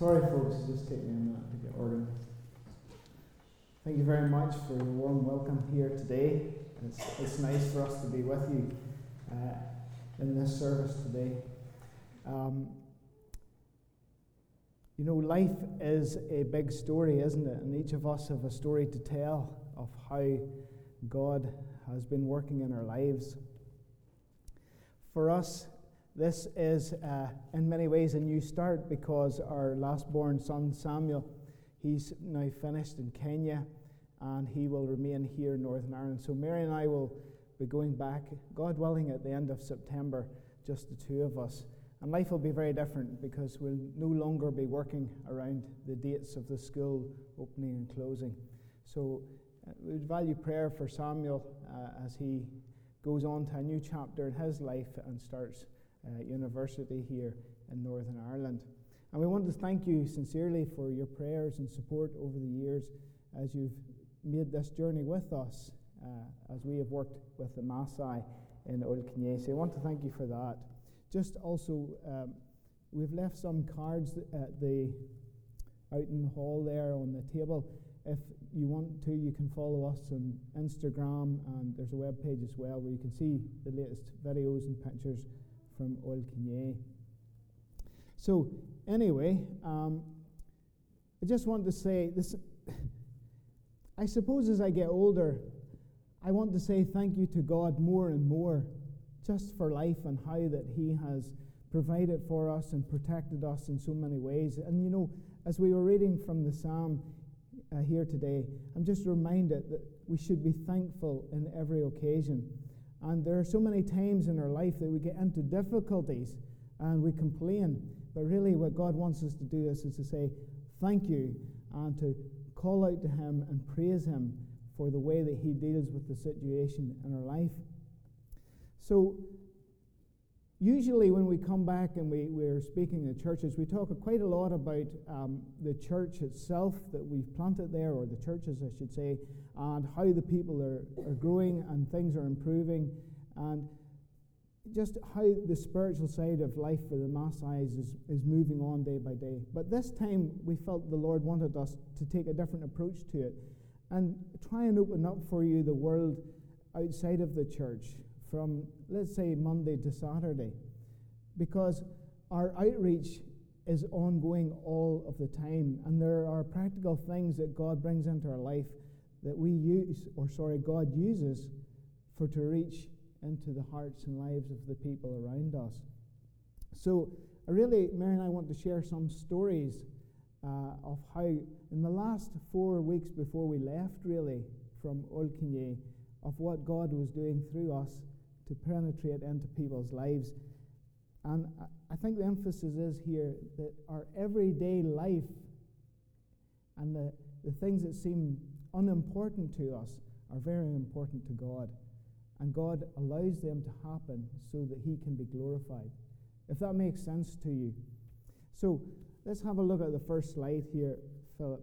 Sorry, folks, it just take me a minute to get organized. Thank you very much for your warm welcome here today. It's, it's nice for us to be with you uh, in this service today. Um, you know, life is a big story, isn't it? And each of us have a story to tell of how God has been working in our lives. For us, this is, uh, in many ways, a new start because our last born son, Samuel, he's now finished in Kenya and he will remain here in Northern Ireland. So, Mary and I will be going back, God willing, at the end of September, just the two of us. And life will be very different because we'll no longer be working around the dates of the school opening and closing. So, uh, we value prayer for Samuel uh, as he goes on to a new chapter in his life and starts uh, university here in Northern Ireland. And we want to thank you sincerely for your prayers and support over the years as you've made this journey with us uh, as we have worked with the Maasai in Old So I want to thank you for that. Just also, um, we've left some cards at the out in the hall there on the table. If you want to, you can follow us on Instagram, and there's a web page as well where you can see the latest videos and pictures from Old So, anyway, um, I just want to say this. I suppose as I get older, I want to say thank you to God more and more just for life and how that He has provided for us and protected us in so many ways. And you know, as we were reading from the Psalm uh, here today, I'm just reminded that we should be thankful in every occasion. And there are so many times in our life that we get into difficulties and we complain. But really, what God wants us to do is, is to say, Thank you, and to call out to Him and praise Him for the way that He deals with the situation in our life. So, usually when we come back and we, we're speaking at churches, we talk quite a lot about um, the church itself that we've planted there, or the churches, I should say, and how the people are, are growing and things are improving, and just how the spiritual side of life for the Maasais is, is moving on day by day. But this time, we felt the Lord wanted us to take a different approach to it and try and open up for you the world outside of the church from, let's say, Monday to Saturday. Because our outreach is ongoing all of the time, and there are practical things that God brings into our life that we use, or sorry, God uses for to reach into the hearts and lives of the people around us. So, really, Mary and I want to share some stories uh, of how, in the last four weeks before we left, really, from Olkinye, of what God was doing through us to penetrate into people's lives. And I think the emphasis is here that our everyday life and the, the things that seem unimportant to us are very important to God. And God allows them to happen so that He can be glorified. If that makes sense to you. So let's have a look at the first slide here, Philip.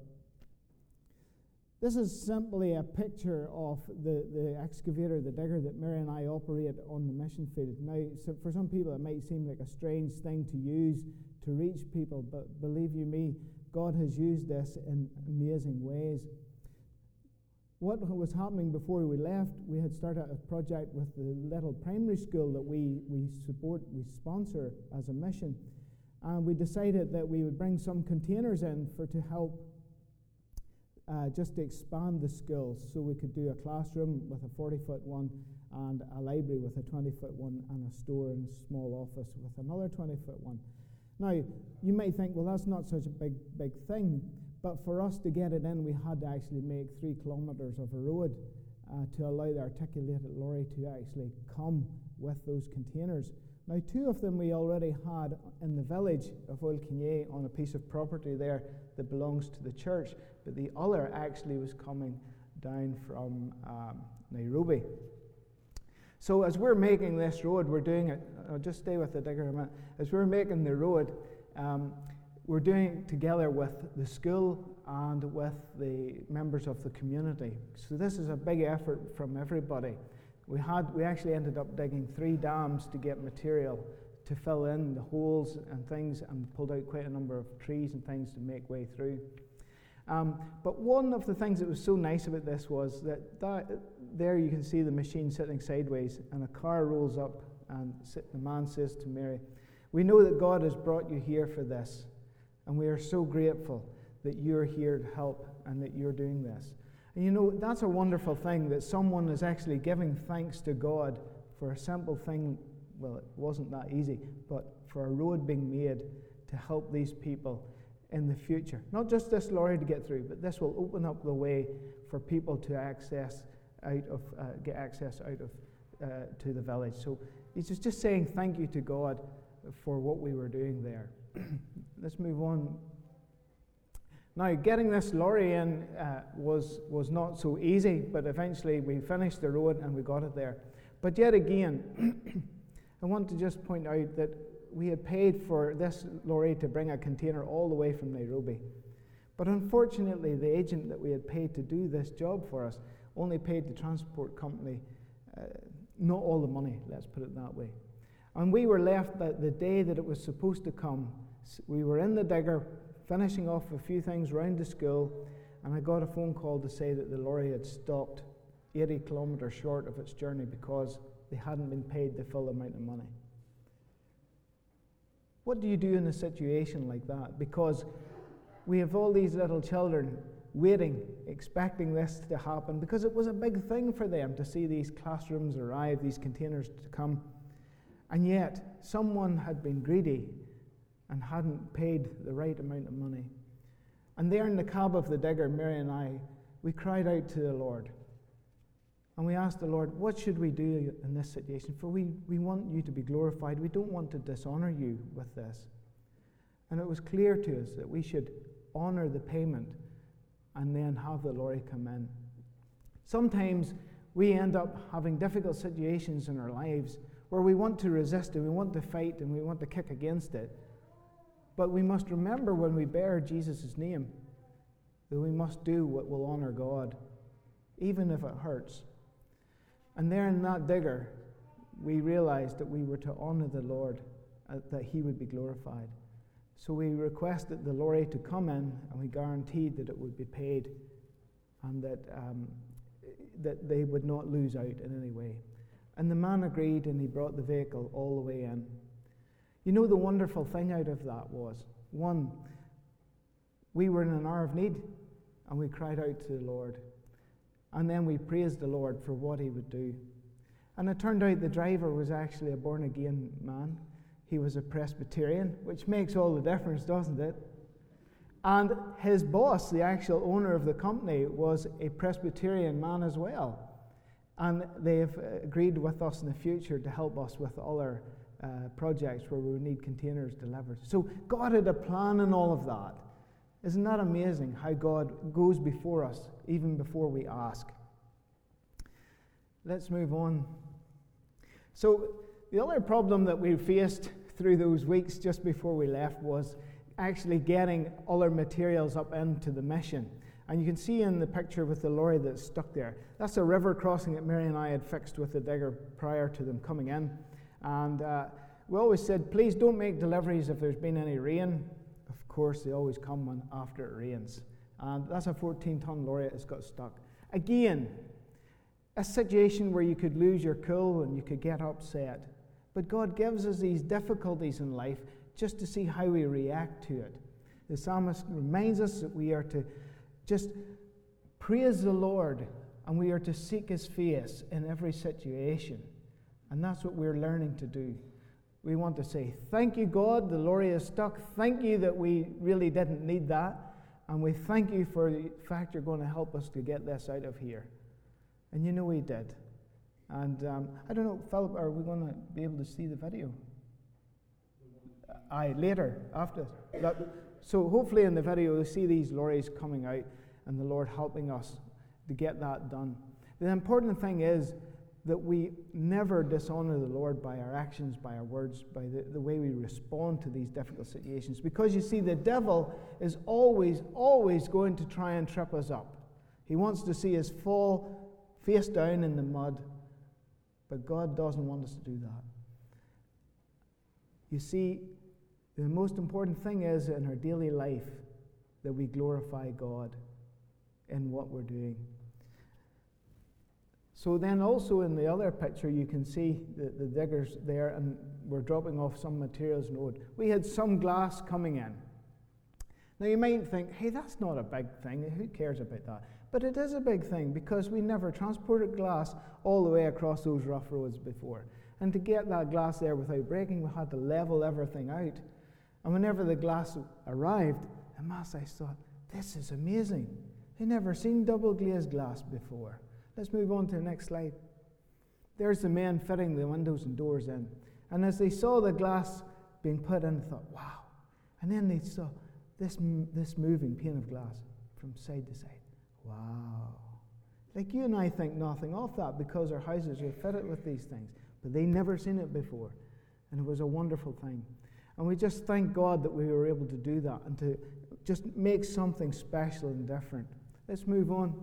This is simply a picture of the, the excavator, the digger that Mary and I operate on the mission field. Now, so for some people, it might seem like a strange thing to use to reach people, but believe you me, God has used this in amazing ways. What was happening before we left, we had started a project with the little primary school that we, we support, we sponsor as a mission. And we decided that we would bring some containers in for to help uh, just to expand the skills so we could do a classroom with a 40 foot one and a library with a 20 foot one and a store and a small office with another 20 foot one. Now, you may think, well, that's not such a big, big thing, but for us to get it in, we had to actually make three kilometres of a road uh, to allow the articulated lorry to actually come with those containers. Now, two of them we already had in the village of Olkinye on a piece of property there that belongs to the church, but the other actually was coming down from um, Nairobi. So, as we're making this road, we're doing it, I'll just stay with the digger a minute. As we're making the road, um, we're doing it together with the school and with the members of the community. So, this is a big effort from everybody. We, had, we actually ended up digging three dams to get material to fill in the holes and things and pulled out quite a number of trees and things to make way through. Um, but one of the things that was so nice about this was that, that there you can see the machine sitting sideways, and a car rolls up, and the man says to Mary, We know that God has brought you here for this, and we are so grateful that you're here to help and that you're doing this. And you know, that's a wonderful thing that someone is actually giving thanks to God for a simple thing. Well, it wasn't that easy, but for a road being made to help these people in the future. Not just this lorry to get through, but this will open up the way for people to access out of uh, get access out of uh, to the village. So he's just, just saying thank you to God for what we were doing there. Let's move on. Now, getting this lorry in uh, was, was not so easy, but eventually we finished the road and we got it there. But yet again, I want to just point out that we had paid for this lorry to bring a container all the way from Nairobi. But unfortunately, the agent that we had paid to do this job for us only paid the transport company uh, not all the money, let's put it that way. And we were left that the day that it was supposed to come, we were in the digger finishing off a few things round the school, and I got a phone call to say that the lorry had stopped 80 kilometres short of its journey because they hadn't been paid the full amount of money. What do you do in a situation like that? Because we have all these little children waiting, expecting this to happen, because it was a big thing for them to see these classrooms arrive, these containers to come. And yet, someone had been greedy and hadn't paid the right amount of money. And there in the cab of the digger, Mary and I, we cried out to the Lord. And we asked the Lord, what should we do in this situation? For we, we want you to be glorified. We don't want to dishonor you with this. And it was clear to us that we should honor the payment and then have the lorry come in. Sometimes we end up having difficult situations in our lives where we want to resist and we want to fight and we want to kick against it. But we must remember when we bear Jesus' name that we must do what will honor God, even if it hurts. And there in that digger, we realized that we were to honor the Lord, uh, that He would be glorified. So we requested the lorry to come in, and we guaranteed that it would be paid and that, um, that they would not lose out in any way. And the man agreed, and he brought the vehicle all the way in. You know, the wonderful thing out of that was one, we were in an hour of need, and we cried out to the Lord. And then we praised the Lord for what he would do. And it turned out the driver was actually a born again man. He was a Presbyterian, which makes all the difference, doesn't it? And his boss, the actual owner of the company, was a Presbyterian man as well. And they've agreed with us in the future to help us with other uh, projects where we would need containers delivered. So God had a plan in all of that. Isn't that amazing how God goes before us even before we ask? Let's move on. So, the other problem that we faced through those weeks just before we left was actually getting other materials up into the mission. And you can see in the picture with the lorry that's stuck there, that's a river crossing that Mary and I had fixed with the digger prior to them coming in. And uh, we always said, please don't make deliveries if there's been any rain course, they always come when after it rains. And that's a 14 ton lorry that's got stuck. Again, a situation where you could lose your cool and you could get upset. But God gives us these difficulties in life just to see how we react to it. The psalmist reminds us that we are to just praise the Lord and we are to seek his face in every situation. And that's what we're learning to do we want to say, Thank you, God, the lorry is stuck. Thank you that we really didn't need that. And we thank you for the fact you're going to help us to get this out of here. And you know we did. And um, I don't know, Philip, are we going to be able to see the video? Aye, later, after. That. So hopefully in the video you'll see these lorries coming out and the Lord helping us to get that done. The important thing is that we never dishonor the Lord by our actions, by our words, by the, the way we respond to these difficult situations. Because you see, the devil is always, always going to try and trip us up. He wants to see us fall face down in the mud, but God doesn't want us to do that. You see, the most important thing is in our daily life that we glorify God in what we're doing. So then, also in the other picture, you can see the, the diggers there, and we're dropping off some materials and wood. We had some glass coming in. Now, you might think, hey, that's not a big thing. Who cares about that? But it is a big thing because we never transported glass all the way across those rough roads before. And to get that glass there without breaking, we had to level everything out. And whenever the glass arrived, the Maasai thought, this is amazing. They never seen double glazed glass before. Let's move on to the next slide. There's the men fitting the windows and doors in. And as they saw the glass being put in, they thought, wow. And then they saw this, this moving pane of glass from side to side. Wow. Like you and I think nothing of that because our houses are fitted with these things, but they never seen it before. And it was a wonderful thing. And we just thank God that we were able to do that and to just make something special and different. Let's move on.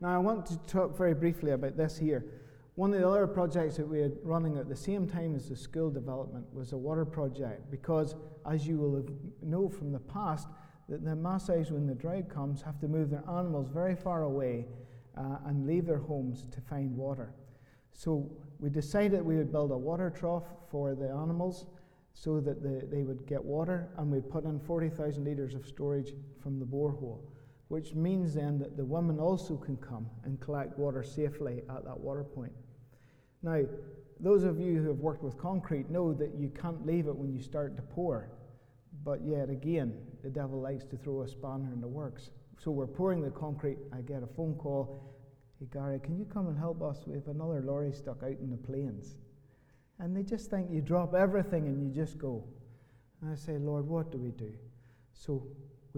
Now, I want to talk very briefly about this here. One of the other projects that we had running at the same time as the school development was a water project because, as you will know from the past, that the Maasai's, when the drought comes, have to move their animals very far away uh, and leave their homes to find water. So we decided we would build a water trough for the animals so that the, they would get water, and we put in 40,000 litres of storage from the borehole, which means then that the women also can come and collect water safely at that water point. Now, those of you who have worked with concrete know that you can't leave it when you start to pour. But yet again, the devil likes to throw a spanner in the works. So we're pouring the concrete. I get a phone call. Hey, Gary, can you come and help us? We have another lorry stuck out in the plains. And they just think you drop everything and you just go. And I say, Lord, what do we do? So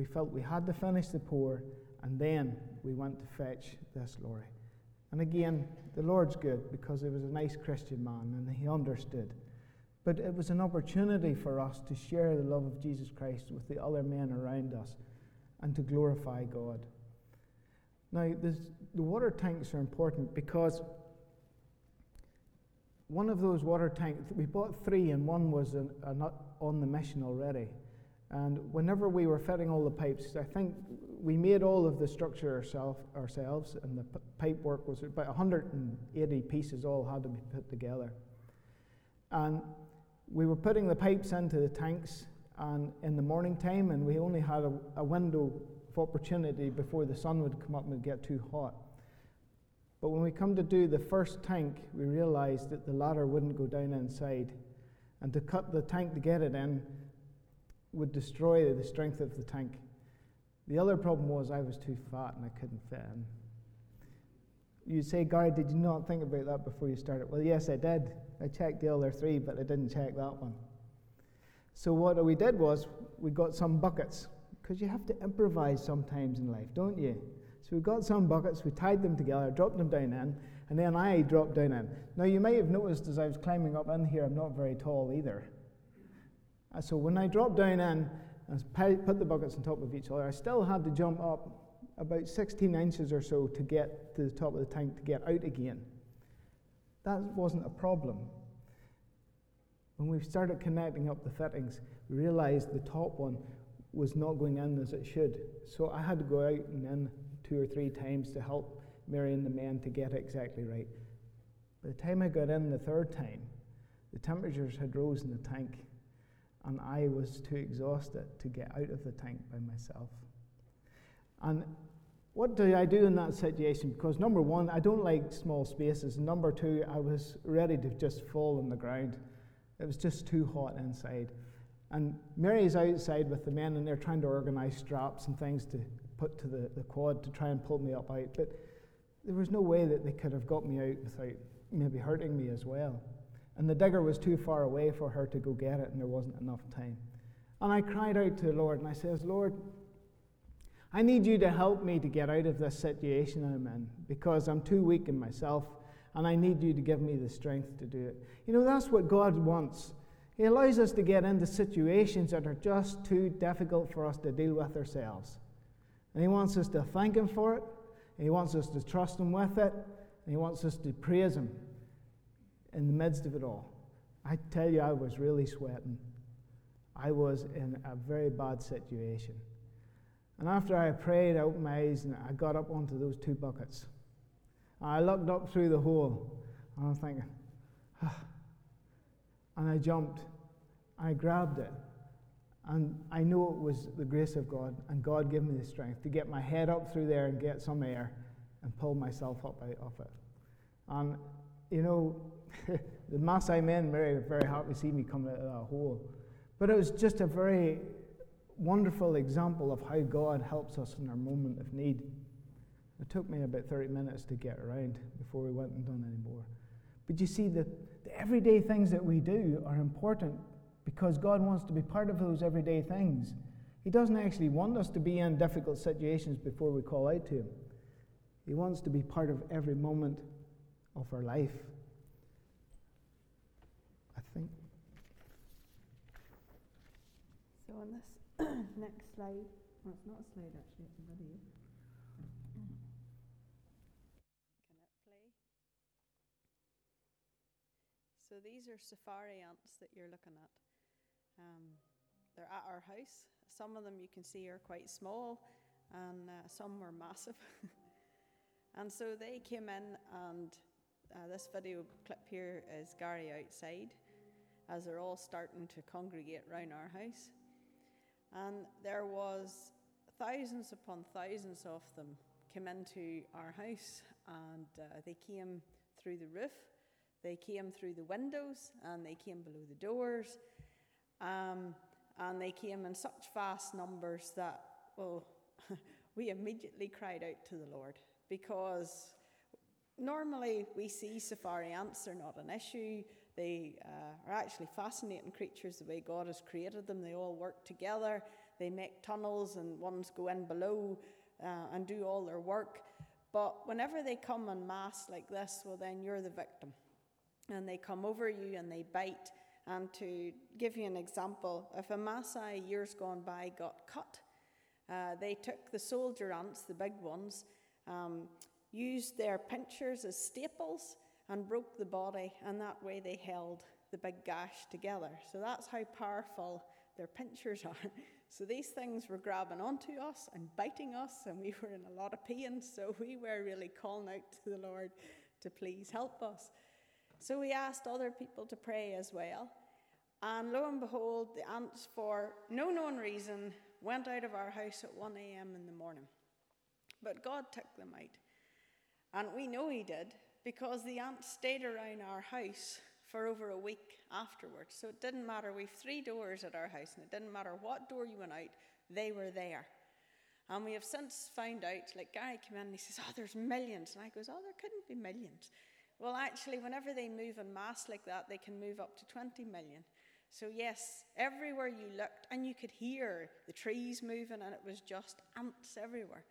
we felt we had to finish the pour, and then we went to fetch this lorry. And again, the Lord's good because he was a nice Christian man and he understood. But it was an opportunity for us to share the love of Jesus Christ with the other men around us and to glorify God. Now, the water tanks are important because one of those water tanks, we bought three, and one was a, a not on the mission already. And whenever we were fitting all the pipes, I think we made all of the structure ourself, ourselves, and the p- pipe work was about 180 pieces all had to be put together. And we were putting the pipes into the tanks and in the morning time, and we only had a, a window of opportunity before the sun would come up and get too hot. But when we come to do the first tank, we realized that the ladder wouldn't go down inside. And to cut the tank to get it in would destroy the strength of the tank. The other problem was I was too fat and I couldn't fit in. You say, Gary, did you not think about that before you started? Well, yes, I did. I checked the other three, but I didn't check that one. So what we did was we got some buckets, because you have to improvise sometimes in life, don't you? So we got some buckets, we tied them together, dropped them down in, and then I dropped down in. Now you may have noticed as I was climbing up in here, I'm not very tall either. Uh, so when I dropped down in and put the buckets on top of each other, I still had to jump up about 16 inches or so to get to the top of the tank to get out again. That wasn't a problem. When we started connecting up the fittings, we realized the top one was not going in as it should. So I had to go out and in two or three times to help Mary and the men to get it exactly right. By the time I got in the third time, the temperatures had rose in the tank, and I was too exhausted to get out of the tank by myself. And what do I do in that situation? Because number one, I don't like small spaces. Number two, I was ready to just fall on the ground. It was just too hot inside. And Mary's outside with the men, and they're trying to organize straps and things to put to the, the quad to try and pull me up out. But there was no way that they could have got me out without maybe hurting me as well. And the digger was too far away for her to go get it, and there wasn't enough time. And I cried out to the Lord, and I says, Lord, I need you to help me to get out of this situation I'm in because I'm too weak in myself and I need you to give me the strength to do it. You know, that's what God wants. He allows us to get into situations that are just too difficult for us to deal with ourselves. And He wants us to thank Him for it, and He wants us to trust Him with it, and He wants us to praise Him in the midst of it all. I tell you, I was really sweating. I was in a very bad situation. And after I prayed, I opened my eyes and I got up onto those two buckets. I looked up through the hole and I was thinking, ah. and I jumped. I grabbed it. And I knew it was the grace of God, and God gave me the strength to get my head up through there and get some air and pull myself up out of it. And, you know, the Maasai men were very happy to see me come out of that hole. But it was just a very wonderful example of how God helps us in our moment of need. It took me about 30 minutes to get around before we went and done any more. But you see, the, the everyday things that we do are important because God wants to be part of those everyday things. He doesn't actually want us to be in difficult situations before we call out to Him. He wants to be part of every moment of our life. I think. So on this next slide, well, it's not a slide actually, it's a video. Can it play? So these are safari ants that you're looking at. Um, they're at our house. Some of them you can see are quite small, and uh, some are massive. and so they came in, and uh, this video clip here is Gary outside as they're all starting to congregate round our house. And there was thousands upon thousands of them came into our house, and uh, they came through the roof, they came through the windows, and they came below the doors um, and they came in such vast numbers that, well, we immediately cried out to the Lord because normally we see safari ants, they're not an issue. They uh, are actually fascinating creatures the way God has created them. They all work together, they make tunnels, and ones go in below uh, and do all their work. But whenever they come en masse like this, well, then you're the victim. And they come over you and they bite and to give you an example, if a Maasai years gone by got cut, uh, they took the soldier ants, the big ones, um, used their pinchers as staples and broke the body, and that way they held the big gash together. So that's how powerful their pinchers are. So these things were grabbing onto us and biting us, and we were in a lot of pain. So we were really calling out to the Lord to please help us. So we asked other people to pray as well. And lo and behold, the ants, for no known reason, went out of our house at 1 a.m. in the morning. But God took them out. And we know He did because the ants stayed around our house for over a week afterwards. So it didn't matter. We've three doors at our house, and it didn't matter what door you went out, they were there. And we have since found out, like Gary came in and he says, Oh, there's millions. And I goes, Oh, there couldn't be millions. Well, actually, whenever they move en masse like that, they can move up to 20 million. So, yes, everywhere you looked, and you could hear the trees moving, and it was just ants everywhere.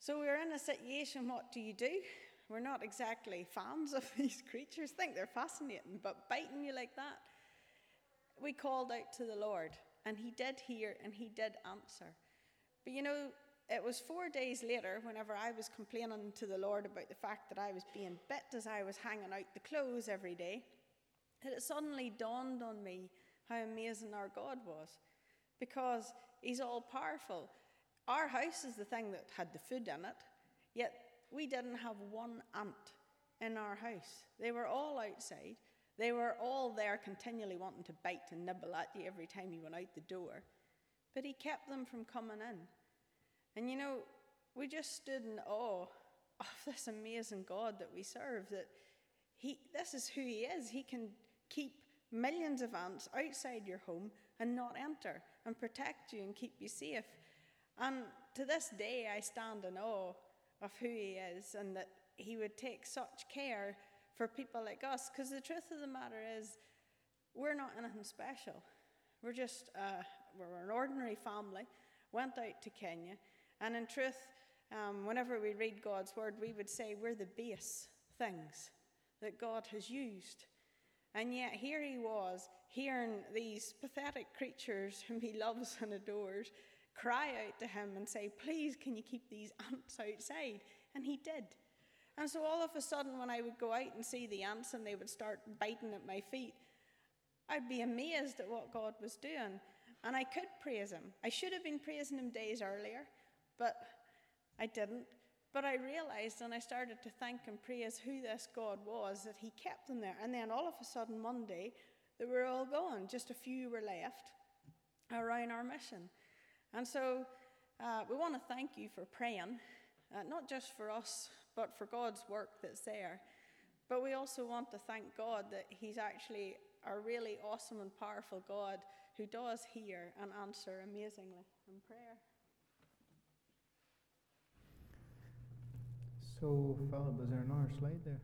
So, we're in a situation what do you do? We're not exactly fans of these creatures, think they're fascinating, but biting you like that. We called out to the Lord, and He did hear and He did answer. But you know, it was four days later, whenever I was complaining to the Lord about the fact that I was being bit as I was hanging out the clothes every day, that it suddenly dawned on me how amazing our God was. Because He's all powerful. Our house is the thing that had the food in it, yet we didn't have one ant in our house. They were all outside. They were all there continually wanting to bite and nibble at you every time you went out the door. But He kept them from coming in. And you know, we just stood in awe of this amazing God that we serve, that he, this is who He is. He can keep millions of ants outside your home and not enter and protect you and keep you safe. And to this day, I stand in awe of who He is and that He would take such care for people like us. Because the truth of the matter is, we're not anything special. We're just, uh, we're an ordinary family, went out to Kenya, and in truth, um, whenever we read God's word, we would say we're the base things that God has used. And yet, here he was, hearing these pathetic creatures whom he loves and adores cry out to him and say, Please, can you keep these ants outside? And he did. And so, all of a sudden, when I would go out and see the ants and they would start biting at my feet, I'd be amazed at what God was doing. And I could praise Him. I should have been praising Him days earlier, but I didn't. But I realized and I started to thank and praise who this God was that He kept them there. And then all of a sudden, Monday, they were all gone. Just a few were left around our mission. And so uh, we want to thank you for praying, uh, not just for us, but for God's work that's there. But we also want to thank God that He's actually a really awesome and powerful God who does hear and answer amazingly in prayer. So, Philip, is there another slide there?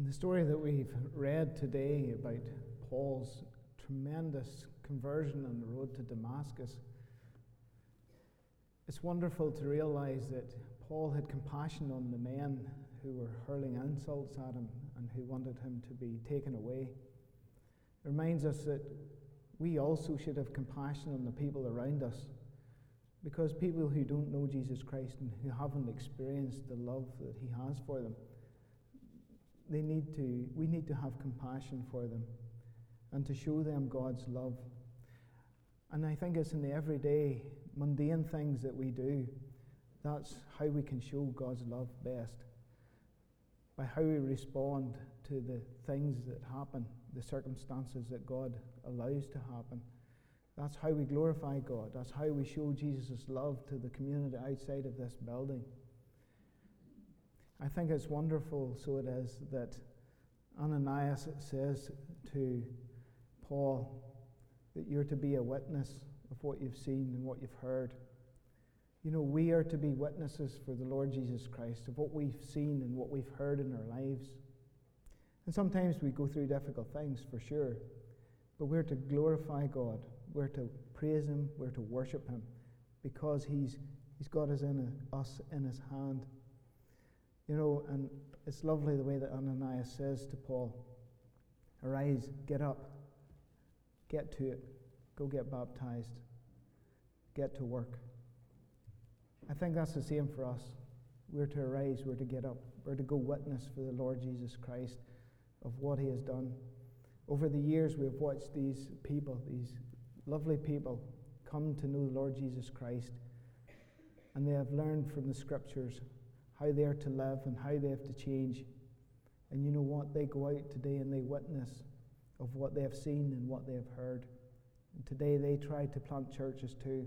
In the story that we've read today about Paul's tremendous conversion on the road to Damascus, it's wonderful to realize that Paul had compassion on the men who were hurling insults at him and who wanted him to be taken away. It reminds us that we also should have compassion on the people around us because people who don't know Jesus Christ and who haven't experienced the love that he has for them they need to we need to have compassion for them and to show them God's love and I think it's in the everyday mundane things that we do that's how we can show God's love best by how we respond to the things that happen the circumstances that God allows to happen. That's how we glorify God. That's how we show Jesus' love to the community outside of this building. I think it's wonderful, so it is, that Ananias says to Paul that you're to be a witness of what you've seen and what you've heard. You know, we are to be witnesses for the Lord Jesus Christ of what we've seen and what we've heard in our lives. And sometimes we go through difficult things, for sure. But we're to glorify God. We're to praise Him. We're to worship Him because He's, he's got us in, a, us in His hand. You know, and it's lovely the way that Ananias says to Paul, Arise, get up, get to it, go get baptized, get to work. I think that's the same for us. We're to arise, we're to get up, we're to go witness for the Lord Jesus Christ of what He has done. Over the years, we've watched these people, these lovely people, come to know the Lord Jesus Christ, and they have learned from the Scriptures how they are to live and how they have to change. And you know what? They go out today and they witness of what they have seen and what they have heard. And today they try to plant churches too,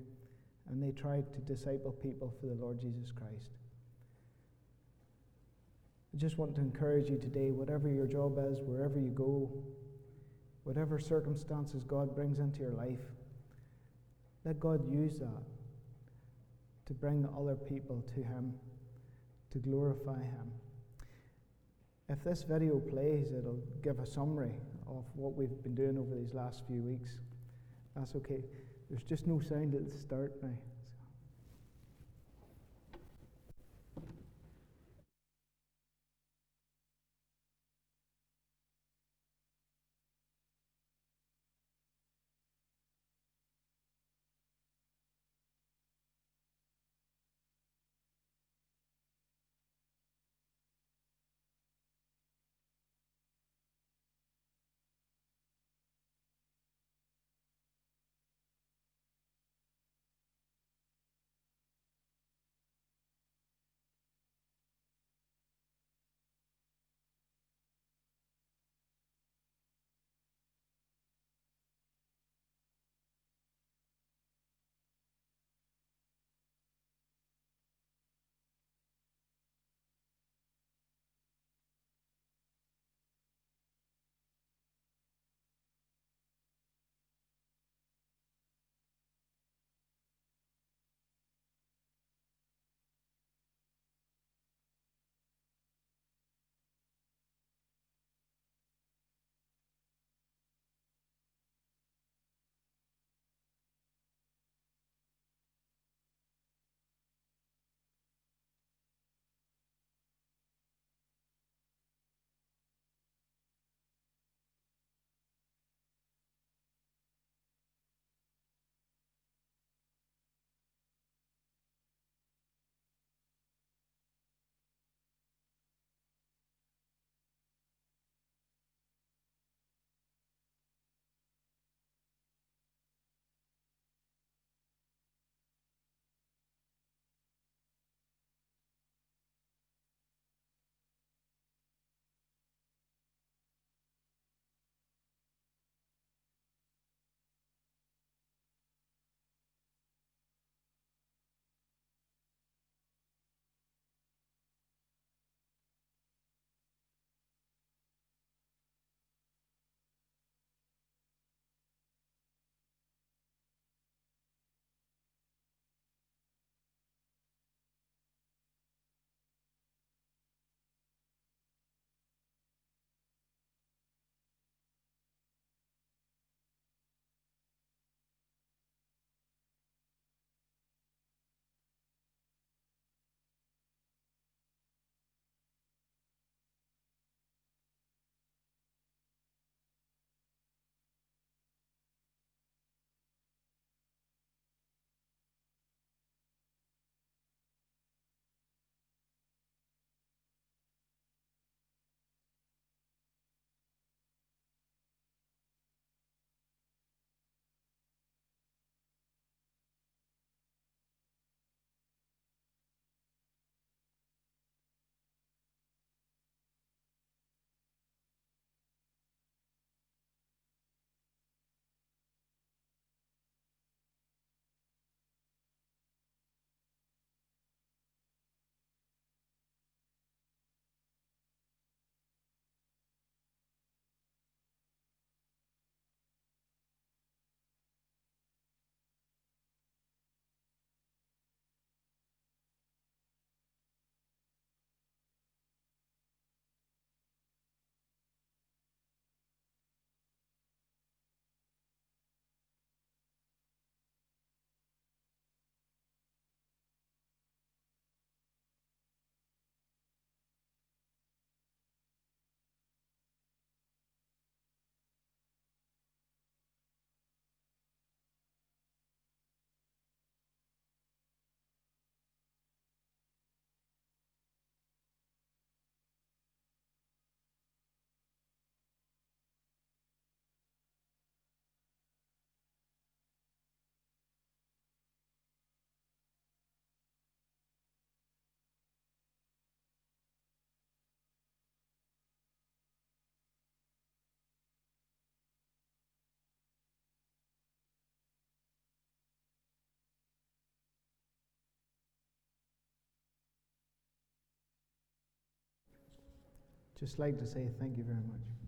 and they try to disciple people for the Lord Jesus Christ. I just want to encourage you today, whatever your job is, wherever you go, whatever circumstances God brings into your life, let God use that to bring other people to Him, to glorify Him. If this video plays, it'll give a summary of what we've been doing over these last few weeks. That's okay. There's just no sound at the start now. Just like to say thank you very much.